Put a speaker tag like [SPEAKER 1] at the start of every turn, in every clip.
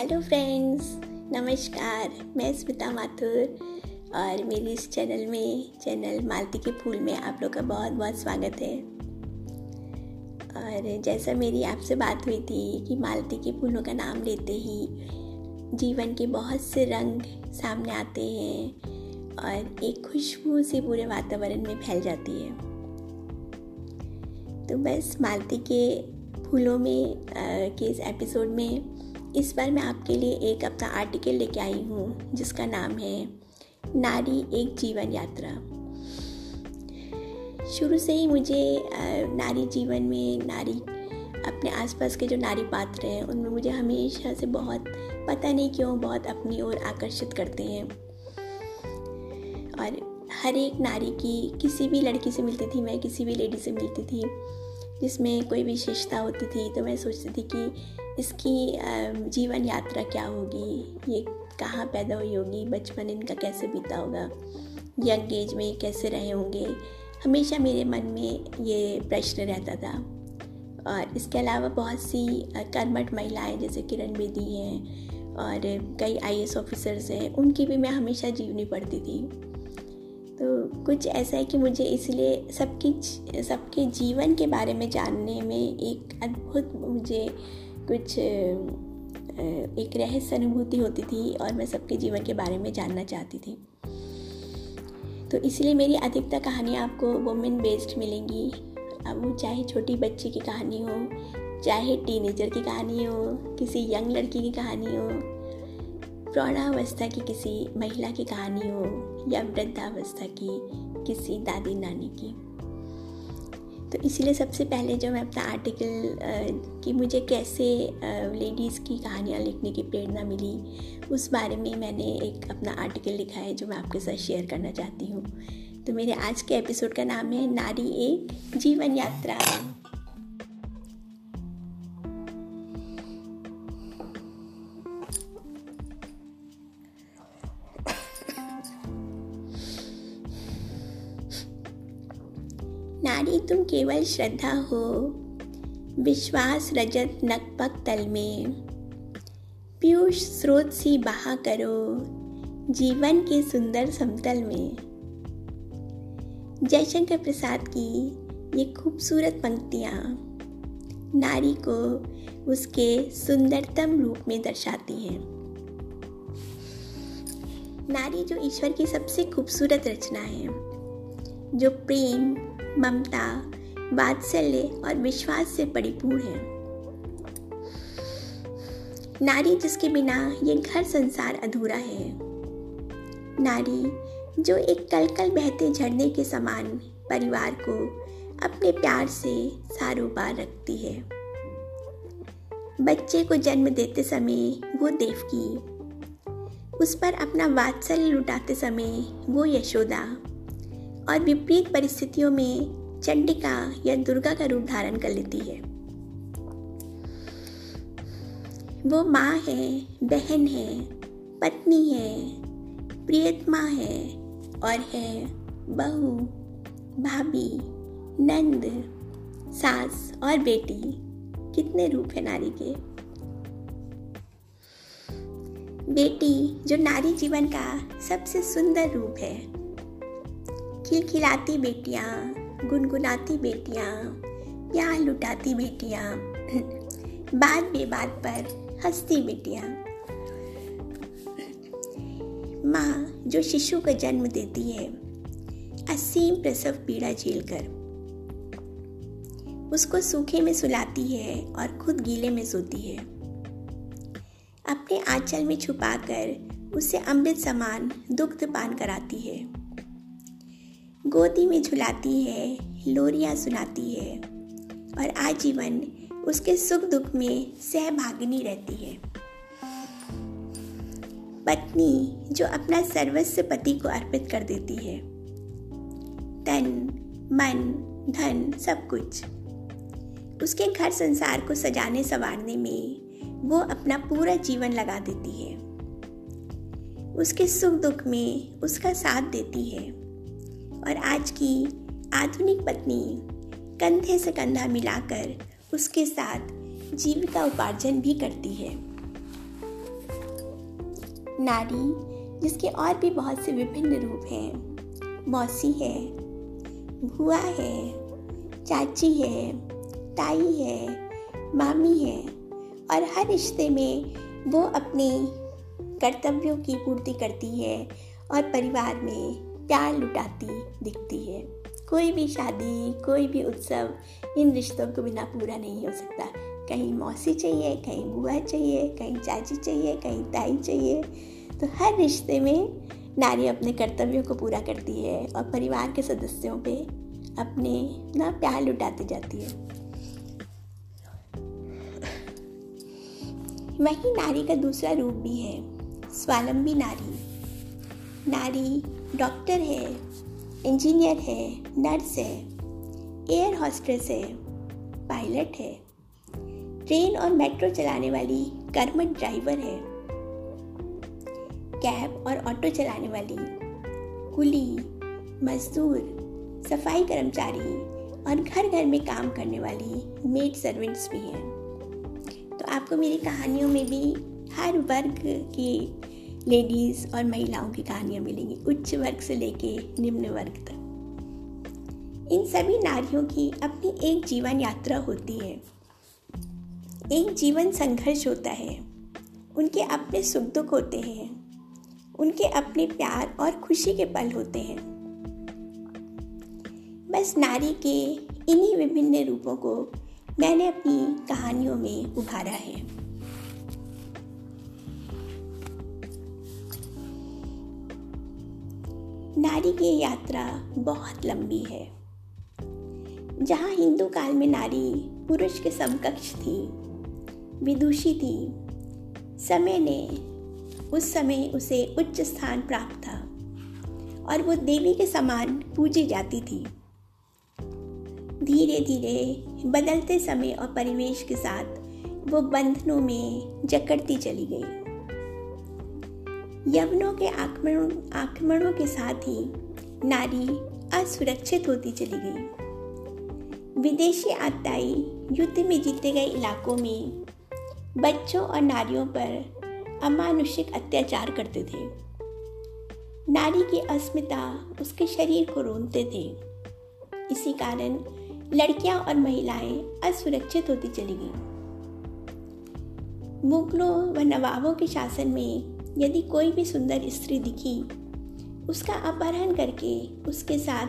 [SPEAKER 1] Hello friends नमस्कार. मैं स्मिता माथुर और मेरी इस चैनल में चैनल मालती के फूल में आप लोग का बहुत बहुत स्वागत है। और जैसा मेरी आपसे बात हुई थी कि मालती के फूलों का नाम लेते ही जीवन के बहुत से रंग सामने आते हैं और एक खुशबू से पूरे वातावरण में फैल जाती है। तो बस मालती के फूलों में आ, के इस एपिसोड में इस बार मैं आपके लिए एक अपना आर्टिकल लेके आई हूँ, जिसका नाम है, नारी एक जीवन यात्रा। शुरू से ही मुझे नारी जीवन में नारी, अपने आसपास के जो नारी पात्र हैं, उनमें मुझे हमेशा से बहुत पता नहीं क्यों बहुत अपनी ओर आकर्षित करते हैं। और हर एक नारी की किसी भी लड़की से मिलती थी, मैं किसी भी लेडी से मिलती थी, जिसमें कोई विशेषता होती थी तो मैं सोचती थी कि इसकी जीवन यात्रा क्या होगी? ये कहाँ पैदा हुई होगी? बचपन इनका कैसे बीता होगा? यंग एज में कैसे रहे होंगे? हमेशा मेरे मन में ये प्रश्न रहता था। और इसके अलावा बहुत सी कर्मठ महिलाएँ जैसे किरण बेदी हैं और कई आई ऑफिसर्स हैं, उनकी भी मैं हमेशा जीवनी पढ़ती थी। तो कुछ ऐसा है कि मुझे इसलिए सबकी, सबके जीवन के बारे में जानने में एक अद्भुत मुझे कुछ एक रहस्य अनुभूति होती थी और मैं सबके जीवन के बारे में जानना चाहती थी। तो इसलिए मेरी अधिकतर कहानियाँ आपको वुमेन बेस्ड मिलेंगी। अब वो चाहे छोटी बच्ची की कहानी हो, चाहे टीनेजर की कहानी हो, किसी यंग लड़की की कहानी हो, प्रौढ़ावस्था की किसी महिला की कहानी हो या वृद्धावस्था की किसी दादी नानी की। तो इसीलिए सबसे पहले जो मैं अपना आर्टिकल कि मुझे कैसे लेडीज़ की कहानियाँ लिखने की प्रेरणा मिली, उस बारे में मैंने एक अपना आर्टिकल लिखा है जो मैं आपके साथ शेयर करना चाहती हूँ। तो मेरे आज के एपिसोड का नाम है नारी एक जीवन यात्रा। तुम केवल श्रद्धा हो, विश्वास रजत नकपक तल में। पीयूष स्रोत सी बहा करो, जीवन के सुंदर समतल में। जयशंकर प्रसाद की ये खूबसूरत पंक्तियाँ नारी को उसके सुंदरतम रूप में दर्शाती हैं। नारी जो ईश्वर की सबसे खूबसूरत रचना है, जो प्रेम ममता वात्सल्य और विश्वास से परिपूर्ण है। नारी जिसके बिना ये घर संसार अधूरा है। नारी जो एक कल कल बहते झरने के समान परिवार को अपने प्यार से सारोबार रखती है। बच्चे को जन्म देते समय वो देवकी, उस पर अपना वात्सल्य लुटाते समय वो यशोदा। और विपरीत परिस्थितियों में चंडिका या दुर्गा का रूप धारण कर लेती है। वो माँ है, बहन है, पत्नी है, प्रियतमा है और है बहू, भाभी, नंद, सास और बेटी। कितने रूप है नारी के? बेटी, जो नारी जीवन का सबसे सुंदर रूप है। खिलखिलाती बेटियाँ, गुनगुनाती बेटियाँ प्यार लुटाती बेटियाँ बात बेबात पर हंसती बेटियाँ। माँ जो शिशु का जन्म देती है, असीम प्रसव पीड़ा झेलकर उसको सूखे में सुलाती है और खुद गीले में सोती है। अपने आंचल में छुपाकर उसे अमृत समान दुग्ध पान कराती है। गोदी में झुलाती है, लोरियाँ सुनाती है और आजीवन उसके सुख दुख में सहभागिनी रहती है। पत्नी जो अपना सर्वस्व पति को अर्पित कर देती है। तन, मन, धन सब कुछ। उसके घर संसार को सजाने संवारने में वो अपना पूरा जीवन लगा देती है। उसके सुख दुख में उसका साथ देती है। और आज की आधुनिक पत्नी कंधे से कंधा मिलाकर उसके साथ जीविका उपार्जन भी करती है। नारी, जिसके और भी बहुत से विभिन्न रूप हैं, मौसी है बुआ है, चाची है, ताई है, मामी है और हर रिश्ते में वो अपने कर्तव्यों की पूर्ति करती है और परिवार में प्यार लुटाती दिखती है। कोई भी शादी, कोई भी उत्सव, इन रिश्तों को बिना पूरा नहीं हो सकता। कहीं मौसी चाहिए, कहीं बुआ चाहिए, कहीं चाची चाहिए, कहीं ताई चाहिए। तो हर रिश्ते में नारी अपने कर्तव्यों को पूरा करती है और परिवार के सदस्यों पे अपने ना प्यार लुटाती जाती है। वही नारी का दूसरा रूप भी है। स्वावलंबी नारी। नारी डॉक्टर है, इंजीनियर है, नर्स है, एयर हॉस्टेस है, पायलट है। ट्रेन और मेट्रो चलाने वाली कर्मठ ड्राइवर है। कैब और ऑटो चलाने वाली कुली, मजदूर, सफ़ाई कर्मचारी और घर घर में काम करने वाली मेड सर्वेंट्स भी हैं। तो आपको मेरी कहानियों में भी हर वर्ग की लेडीज़ और महिलाओं की कहानियाँ मिलेंगी उच्च वर्ग से लेके निम्न वर्ग तक। इन सभी नारियों की अपनी एक जीवन यात्रा होती है। एक जीवन संघर्ष होता है। उनके अपने सुख दुख होते हैं। उनके अपने प्यार और खुशी के पल होते हैं। बस नारी के इन्हीं विभिन्न रूपों को मैंने अपनी कहानियों में उभारा है। नारी की यात्रा बहुत लंबी है। जहाँ हिंदू काल में नारी पुरुष के समकक्ष थी, विदुषी थी, समय ने उस समय उसे उच्च स्थान प्राप्त था और वो देवी के समान पूजी जाती थी। धीरे धीरे बदलते समय और परिवेश के साथ वो बंधनों में जकड़ती चली गई। यवनों के आक्रमणों आक्रमणों के साथ ही नारी असुरक्षित होती चली गई। विदेशी आताई युद्ध में जीते गए इलाकों में बच्चों और नारियों पर अमानुषिक अत्याचार करते थे। नारी की अस्मिता उसके शरीर को रोनते थे। इसी कारण लड़कियाँ और महिलाएँ असुरक्षित होती चली गईं। मुगलों व नवाबों के शासन में यदि कोई भी सुंदर स्त्री दिखी, उसका अपहरण करके उसके साथ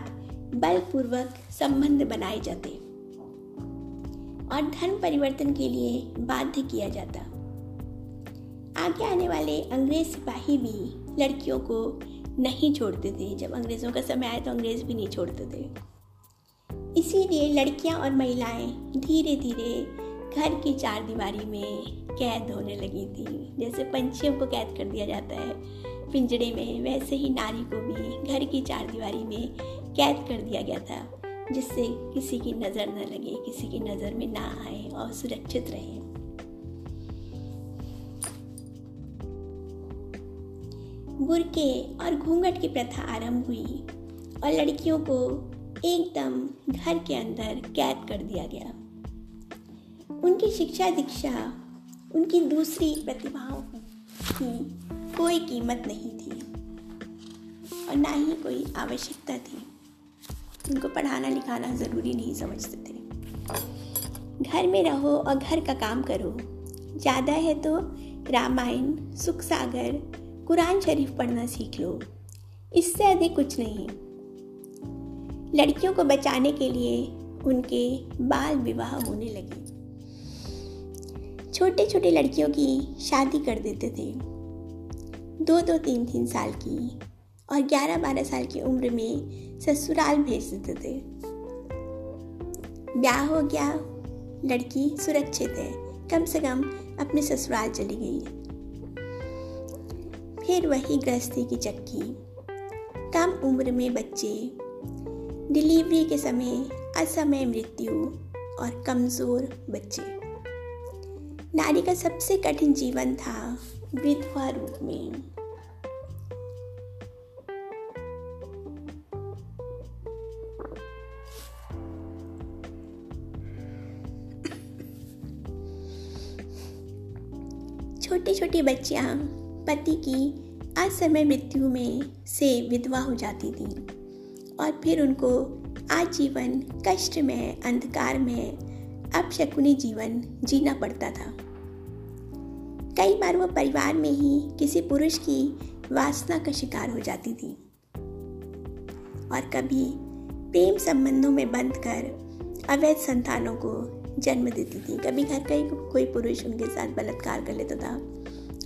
[SPEAKER 1] बलपूर्वक संबंध बनाए जाते और धर्म परिवर्तन के लिए बाध्य किया जाता। आगे आने वाले अंग्रेज़ सिपाही भी लड़कियों को नहीं छोड़ते थे। जब अंग्रेज़ों का समय आया तो अंग्रेज़ भी नहीं छोड़ते थे। इसीलिए लड़कियाँ और महिलाएँ धीरे धीरे घर की चार दीवारी में कैद होने लगी थी। जैसे पंछियों को कैद कर दिया जाता है। पिंजड़े में वैसे ही नारी को भी घर की चार दीवारी में कैद कर दिया गया था, जिससे किसी की नज़र न लगे, किसी की नज़र में ना आए और सुरक्षित रहे। बुरके और घूंघट की प्रथा आरंभ हुई और लड़कियों को एकदम घर के अंदर कैद कर दिया गया। उनकी शिक्षा दीक्षा, उनकी दूसरी प्रतिभाओं की कोई कीमत नहीं थी। और ना ही कोई आवश्यकता थी। उनको पढ़ाना लिखाना ज़रूरी नहीं समझते थे। घर में रहो और घर का काम करो। ज़्यादा है तो रामायण सुख सागर कुरान शरीफ पढ़ना सीख लो। इससे अधिक कुछ नहीं। लड़कियों को बचाने के लिए उनके बाल विवाह होने लगे। छोटे छोटे लड़कियों की शादी कर देते थे। दो दो तीन तीन साल की और ग्यारह बारह साल की उम्र में ससुराल भेज देते थे। ब्याह हो गया, लड़की सुरक्षित है, कम से कम अपने ससुराल चली गई। फिर वही गृहस्थी की चक्की। कम उम्र में बच्चे, डिलीवरी के समय, असमय मृत्यु और कमज़ोर बच्चे। नारी का सबसे कठिन जीवन था विधवा रूप में। छोटी छोटी बच्चियाँ पति की असमय मृत्यु में से विधवा हो जाती थी और फिर उनको आजीवन कष्ट में, अंधकार में अपशकुनी जीवन जीना पड़ता था। कई बार वो परिवार में ही किसी पुरुष की वासना का शिकार हो जाती थी। और कभी प्रेम संबंधों में बंद कर अवैध संतानों को जन्म देती थी। कभी घर का ही कोई पुरुष उनके साथ बलात्कार कर लेता था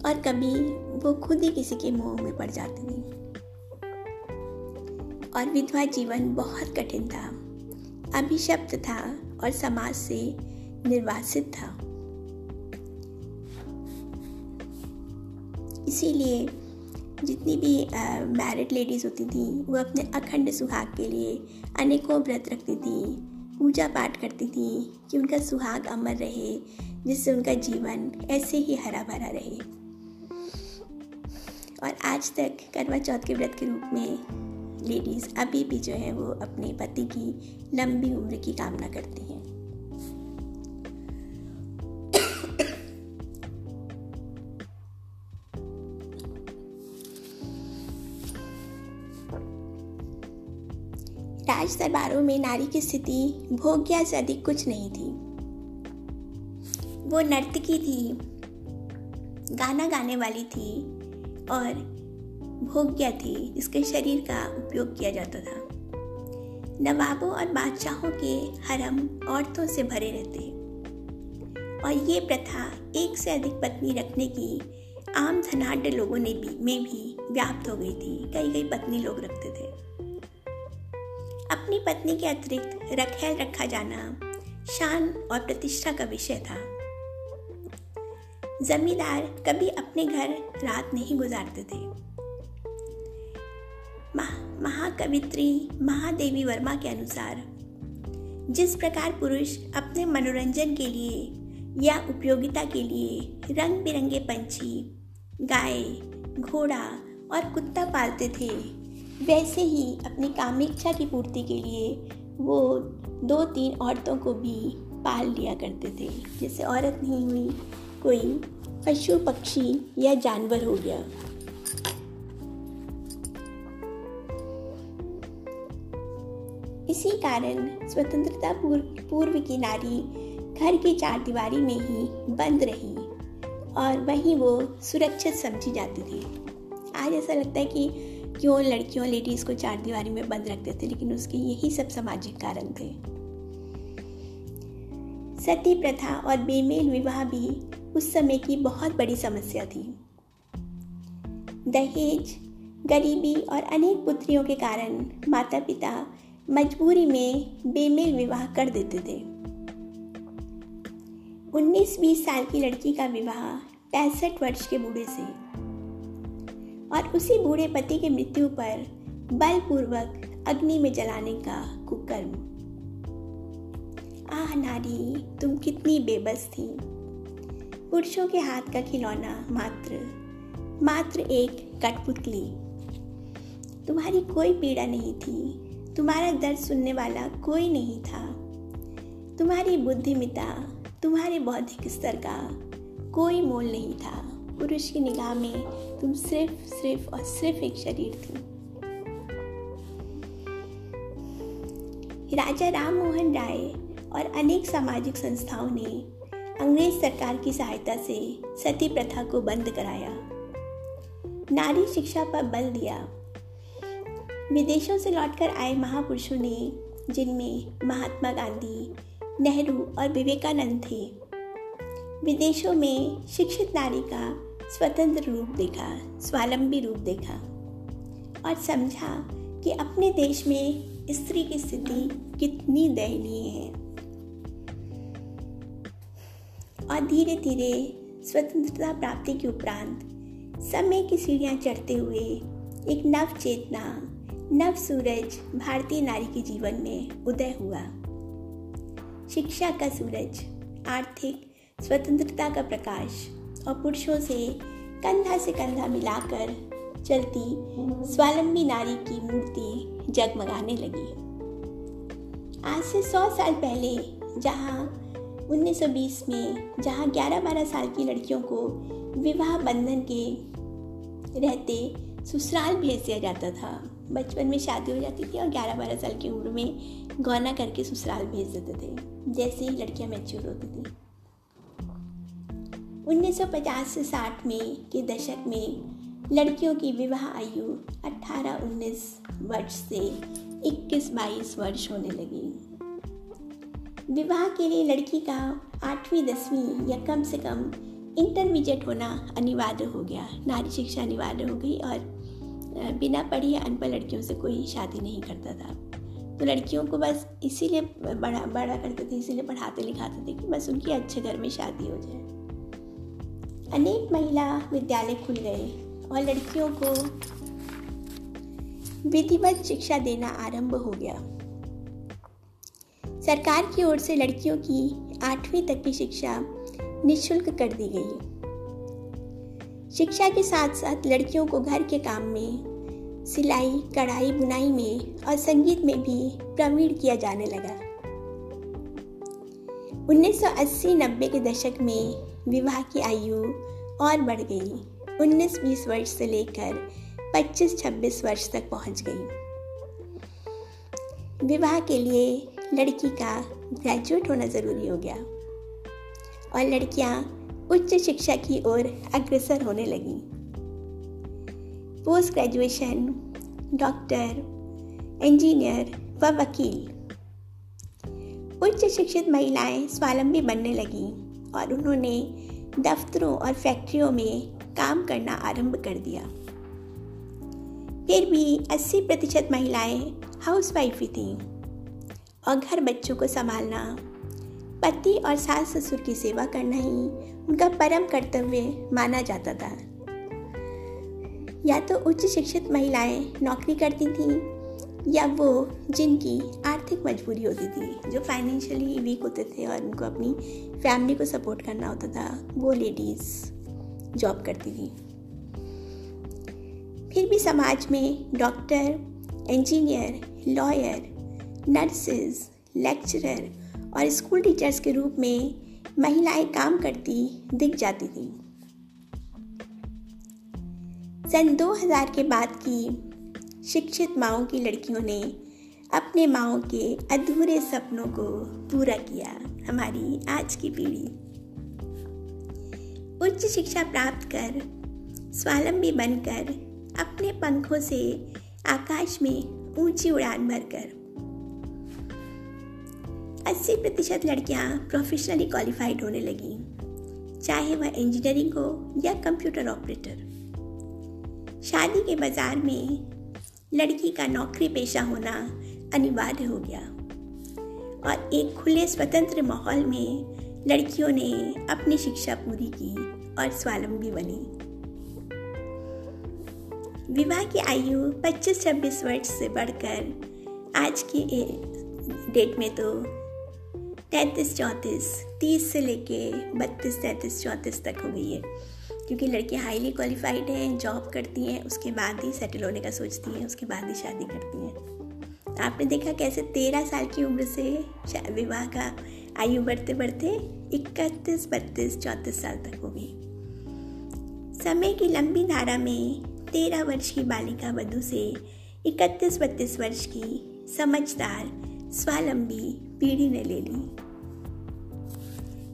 [SPEAKER 1] और कभी वो खुद ही किसी के मोह में पड़ जाती थी। और विधवा जीवन बहुत कठिन था। अभिशप्त था और समाज से निर्वासित था। इसीलिए जितनी भी मैरिड लेडीज़ होती थी, वो अपने अखंड सुहाग के लिए अनेकों व्रत रखती थी पूजा पाठ करती थी कि उनका सुहाग अमर रहे, जिससे उनका जीवन ऐसे ही हरा भरा रहे। और आज तक करवा चौथ के व्रत के रूप में लेडीज़ अभी भी जो है वो अपने पति की लंबी उम्र की कामना करती हैं। राज दरबारों में नारी की स्थिति भोग्या से अधिक कुछ नहीं थी। वो नर्तकी थी, गाना गाने वाली थी और भोग्या थी। जिसके शरीर का उपयोग किया जाता था। नवाबों और बादशाहों के हरम औरतों से भरे रहते। और ये प्रथा एक से अधिक पत्नी रखने की आम धनाढ़ लोगों ने भी में भी व्याप्त हो गई थी। कई कई पत्नी लोग रखते थे। अपनी पत्नी के अतिरिक्त रखेल रखा जाना शान और प्रतिष्ठा का विषय था। जमींदार कभी अपने घर रात नहीं गुजारते थे। महाकवित्री महादेवी वर्मा के अनुसार, जिस प्रकार पुरुष अपने मनोरंजन के लिए या उपयोगिता के लिए रंग बिरंगे पंछी, गाय, घोड़ा और कुत्ता पालते थे, वैसे ही अपनी कामेच्छा की पूर्ति के लिए वो दो तीन औरतों को भी पाल लिया करते थे जैसे औरत नहीं हुई, कोई पशु पक्षी या जानवर हो गया। इसी कारण स्वतंत्रता पूर्व की नारी घर की चार दीवारी में ही बंद रही और वहीं वो सुरक्षित समझी जाती थी। आज ऐसा लगता है कि क्यों लड़कियों लेडीज़ को चार दीवारी में बंद रखते थे, लेकिन उसके यही सब सामाजिक कारण थे। सती प्रथा और बेमेल विवाह भी उस समय की बहुत बड़ी समस्या थी। दहेज, गरीबी और अनेक पुत्रियों के कारण माता पिता मजबूरी में बेमेल विवाह कर देते थे। 19-20 साल की लड़की का विवाह पैंसठ वर्ष के बूढ़े से। और उसी बूढ़े पति की मृत्यु पर बलपूर्वक अग्नि में जलाने का कुकर्म। आह नारी, तुम कितनी बेबस थी। पुरुषों के हाथ का खिलौना मात्र मात्र एक कठपुतली। तुम्हारी कोई पीड़ा नहीं थी। तुम्हारा दर्द सुनने वाला कोई नहीं था। तुम्हारी बुद्धिमिता तुम्हारे बौद्धिक स्तर का कोई मोल नहीं था। पुरुष की निगाह में तुम सिर्फ़ सिर्फ़ और सिर्फ़ एक शरीर थी। राजा राम मोहन राय और अनेक सामाजिक संस्थाओं ने अंग्रेज़ सरकार की सहायता से सती प्रथा को बंद कराया। नारी शिक्षा पर बल दिया। विदेशों से लौटकर आए महापुरुषों ने, जिनमें महात्मा गांधी, नेहरू और विवेकानंद थे, विदेशों में शिक्षित नारी का स्वतंत्र रूप देखा, स्वावलंबी रूप देखा और समझा कि अपने देश में स्त्री की स्थिति कितनी दयनीय है। और धीरे धीरे स्वतंत्रता प्राप्ति के उपरांत समय की सीढ़ियाँ चढ़ते हुए एक नव चेतना नव सूरज भारतीय नारी के जीवन में उदय हुआ। शिक्षा का सूरज, आर्थिक स्वतंत्रता का प्रकाश और पुरुषों से कंधा से कंधा मिलाकर चलती स्वावलंबी नारी की मूर्ति जगमगाने लगी। आज से सौ साल पहले जहाँ 1920 में जहाँ 11-12 साल की लड़कियों को विवाह बंधन के रहते ससुराल भेज दिया जाता था बचपन में शादी हो जाती थी और 12-12 साल की उम्र में गौना करके ससुराल भेज देते थे, जैसे ही लड़कियाँ मैच्योर होती थी। 1950 से 60 में के दशक में लड़कियों की विवाह आयु 18-19 वर्ष से 21-22 वर्ष होने लगी। विवाह के लिए लड़की का आठवीं, दसवीं या कम से कम इंटरमीडिएट होना अनिवार्य हो गया। नारी शिक्षा अनिवार्य हो गई और बिना पढ़ी अनपढ़ लड़कियों से कोई शादी नहीं करता था। तो लड़कियों को बस इसीलिए बड़ा बड़ा करते थे, इसीलिए पढ़ाते लिखाते थे कि बस उनकी अच्छे घर में शादी हो जाए। अनेक महिला विद्यालय खुल गए और लड़कियों को विधिवत शिक्षा देना आरंभ हो गया। सरकार की ओर से लड़कियों की आठवीं तक की शिक्षा निशुल्क कर दी गई शिक्षा के साथ साथ लड़कियों को घर के काम में, सिलाई, कढ़ाई, बुनाई में और संगीत में भी प्रवीण किया जाने लगा। 1980-90 के दशक में विवाह की आयु और बढ़ गई। 19-20 वर्ष से लेकर 25-26 वर्ष तक पहुँच गई। विवाह के लिए लड़की का ग्रेजुएट होना ज़रूरी हो गया और लड़कियाँ उच्च शिक्षा की ओर अग्रसर होने लगी। पोस्ट ग्रेजुएशन डॉक्टर इंजीनियर व वकील। उच्च शिक्षित महिलाएँ स्वावलंबी बनने लगीं और उन्होंने दफ्तरों और फैक्ट्रियों में काम करना आरंभ कर दिया। फिर भी 80 प्रतिशत महिलाएँ हाउसवाइफ ही थीं और घर बच्चों को संभालना पति और सास ससुर की सेवा करना ही उनका परम कर्तव्य माना जाता था। या तो उच्च शिक्षित महिलाएँ नौकरी करती थीं, या वो जिनकी आर्थिक मजबूरी होती थी, जो फाइनेंशियली वीक होते थे और उनको अपनी फैमिली को सपोर्ट करना होता था, वो लेडीज़ जॉब करती थी। फिर भी समाज में doctor engineer lawyer nurses lecturer और स्कूल टीचर्स के रूप में महिलाएँ काम करती दिख जाती थी। सन 2000 के बाद की शिक्षित माओ की लड़कियों ने अपने माओ के अधूरे सपनों को पूरा किया हमारी आज की पीढ़ी। उच्च शिक्षा प्राप्त कर स्वावलंबी बनकर अपने पंखों से आकाश में ऊँची उड़ान भरकर 80 प्रतिशत लड़कियाँ प्रोफेशनली क्वालिफाइड होने लगी, चाहे वह इंजीनियरिंग हो या कंप्यूटर ऑपरेटर शादी के बाज़ार में लड़की का नौकरी पेशा होना अनिवार्य हो गया और एक खुले स्वतंत्र माहौल में लड़कियों ने अपनी शिक्षा पूरी की और स्वावलंबी बनी। विवाह की आयु 25-26 वर्ष से बढ़कर आज की डेट में तो तैंतीस चौंतीस, तीस से लेके बत्तीस, तैंतीस चौंतीस तक हो गई है। क्योंकि लड़कियाँ हाईली क्वालिफाइड हैं जॉब करती हैं, उसके बाद ही सेटल होने का सोचती हैं, उसके बाद ही शादी करती हैं। आपने देखा कैसे तेरह साल की उम्र से विवाह का आयु बढ़ते बढ़ते इकतीस, बत्तीस, चौंतीस साल तक हो गई। समय की लंबी धारा में तेरह वर्ष की बालिका वधु से इकतीस, बत्तीस वर्ष की समझदार, स्वावलंबी पीढ़ी ने ले ली।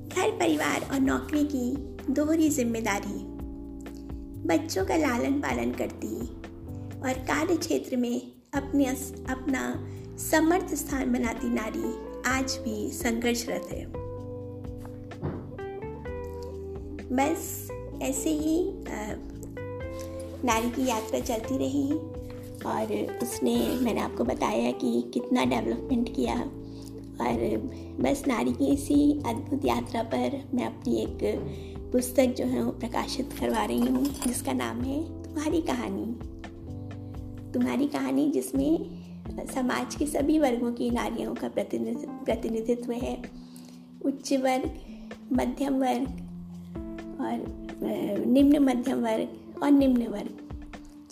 [SPEAKER 1] घर, परिवार और नौकरी की दोहरी ज़िम्मेदारी। बच्चों का लालन पालन करती और कार्य क्षेत्र में अपने अपना समर्थ स्थान बनाती नारी आज भी संघर्षरत है। बस ऐसे ही नारी की यात्रा चलती रही और उसने, मैंने आपको बताया कि कितना डेवलपमेंट किया। और बस नारी की इसी अद्भुत यात्रा पर मैं अपनी एक पुस्तक जो है वो प्रकाशित करवा रही हूँ, जिसका नाम है तुम्हारी कहानी। तुम्हारी कहानी जिसमें समाज के सभी वर्गों की नारियों का प्रतिनिधित्व है। उच्च वर्ग, मध्यम वर्ग और निम्न मध्यम वर्ग और निम्न वर्ग।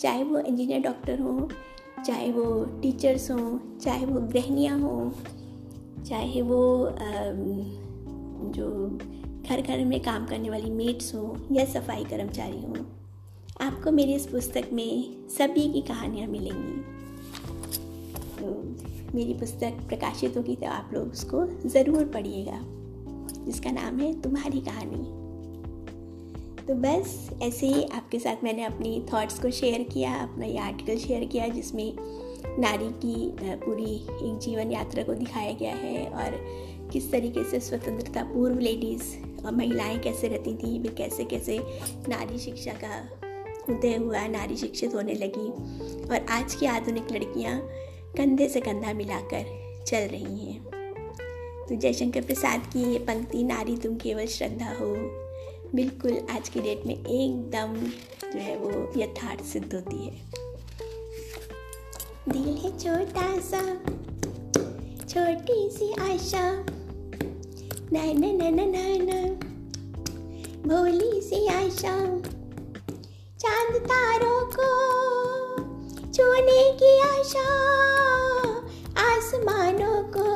[SPEAKER 1] चाहे वो इंजीनियर डॉक्टर हों, चाहे वो टीचर्स हों, चाहे वो गृहणियाँ हों चाहे वो जो घर घर में काम करने वाली मेट्स हों या सफ़ाई कर्मचारी हों, आपको मेरी इस पुस्तक में सभी की कहानियाँ मिलेंगी। तो मेरी पुस्तक प्रकाशित होगी तो आप लोग उसको ज़रूर पढ़िएगा। जिसका नाम है तुम्हारी कहानी। तो बस ऐसे ही आपके साथ मैंने अपनी थॉट्स को शेयर किया, अपना ये आर्टिकल शेयर किया, जिसमें नारी की पूरी एक जीवन यात्रा को दिखाया गया है और किस तरीके से स्वतंत्रता पूर्व लेडीज़ और महिलाएँ कैसे रहती थी, फिर कैसे कैसे नारी शिक्षा का उदय हुआ, नारी शिक्षित होने लगी और आज की आधुनिक लड़कियाँ कंधे से कंधा मिलाकर चल रही हैं। तो जयशंकर प्रसाद की ये पंक्ति, नारी तुम केवल श्रद्धा हो, बिल्कुल आज की डेट में एकदम जो है वो यथार्थ सिद्ध होती है। दिल है छोटा सा, छोटी सी आशा। न न न न भोली सी आशा। चाँद तारों को छूने की आशा, आसमानों को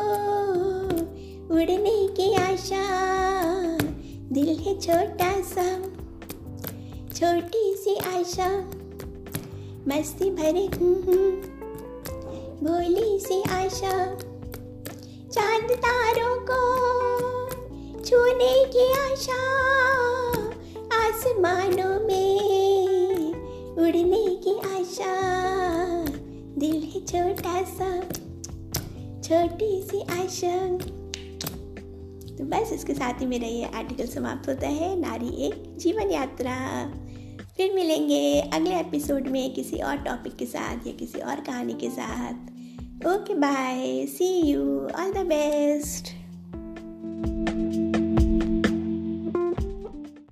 [SPEAKER 1] उड़ने की आशा। दिल है छोटा सा, छोटी सी आशा, मस्ती भरे भोली सी आशा। चाँद तारों को छूने की आशा, आसमानों में उड़ने की आशा। दिल है छोटा सा, छोटी सी आशा। तो बस इसके साथ ही मेरा ये आर्टिकल समाप्त होता है, नारी एक जीवन यात्रा। फिर मिलेंगे अगले एपिसोड में किसी और टॉपिक के साथ या किसी और कहानी के साथ। Okay bye see you all the best